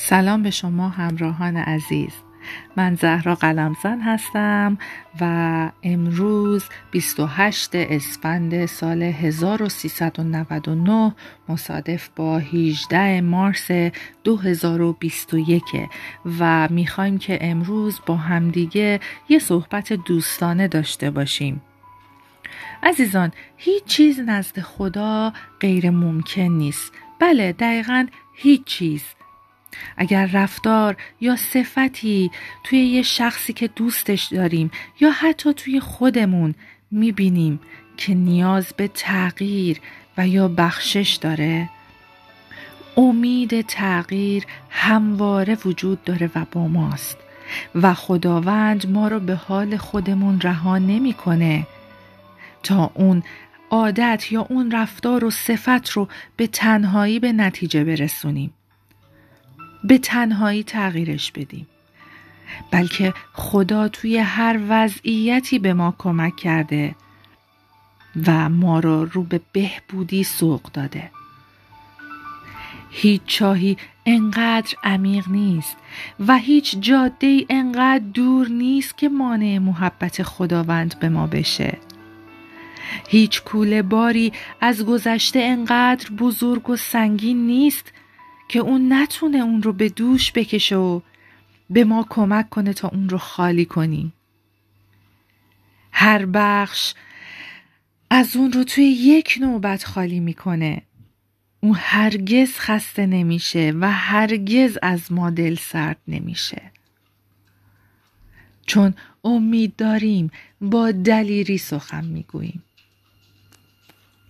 سلام به شما همراهان عزیز. من زهرا قلمزن هستم و امروز 28 اسفند سال 1399 مصادف با 18 مارس 2021 و می‌خوایم که امروز با همدیگه یه صحبت دوستانه داشته باشیم. عزیزان هیچ چیز نزد خدا غیر ممکن نیست. بله دقیقا هیچ چیز. اگر رفتار یا صفتی توی یه شخصی که دوستش داریم یا حتی توی خودمون می‌بینیم که نیاز به تغییر و یا بخشش داره امید تغییر همواره وجود داره و با ماست و خداوند ما رو به حال خودمون رها نمی‌کنه تا اون عادت یا اون رفتار و صفت رو به تنهایی به نتیجه برسونیم. به تنهایی تغییرش بدیم. بلکه خدا توی هر وضعیتی به ما کمک کرده و ما رو رو به بهبودی سوق داده. هیچ چاهی انقدر عمیق نیست و هیچ جاده انقدر دور نیست که مانع محبت خداوند به ما بشه. هیچ کوله باری از گذشته انقدر بزرگ و سنگین نیست که اون نتونه اون رو به دوش بکشه و به ما کمک کنه تا اون رو خالی کنیم هر بخش از اون رو توی یک نوبت خالی می‌کنه. اون هرگز خسته نمیشه و هرگز از ما دل سرد نمیشه. چون امید داریم با دلیری سخن می‌گوییم.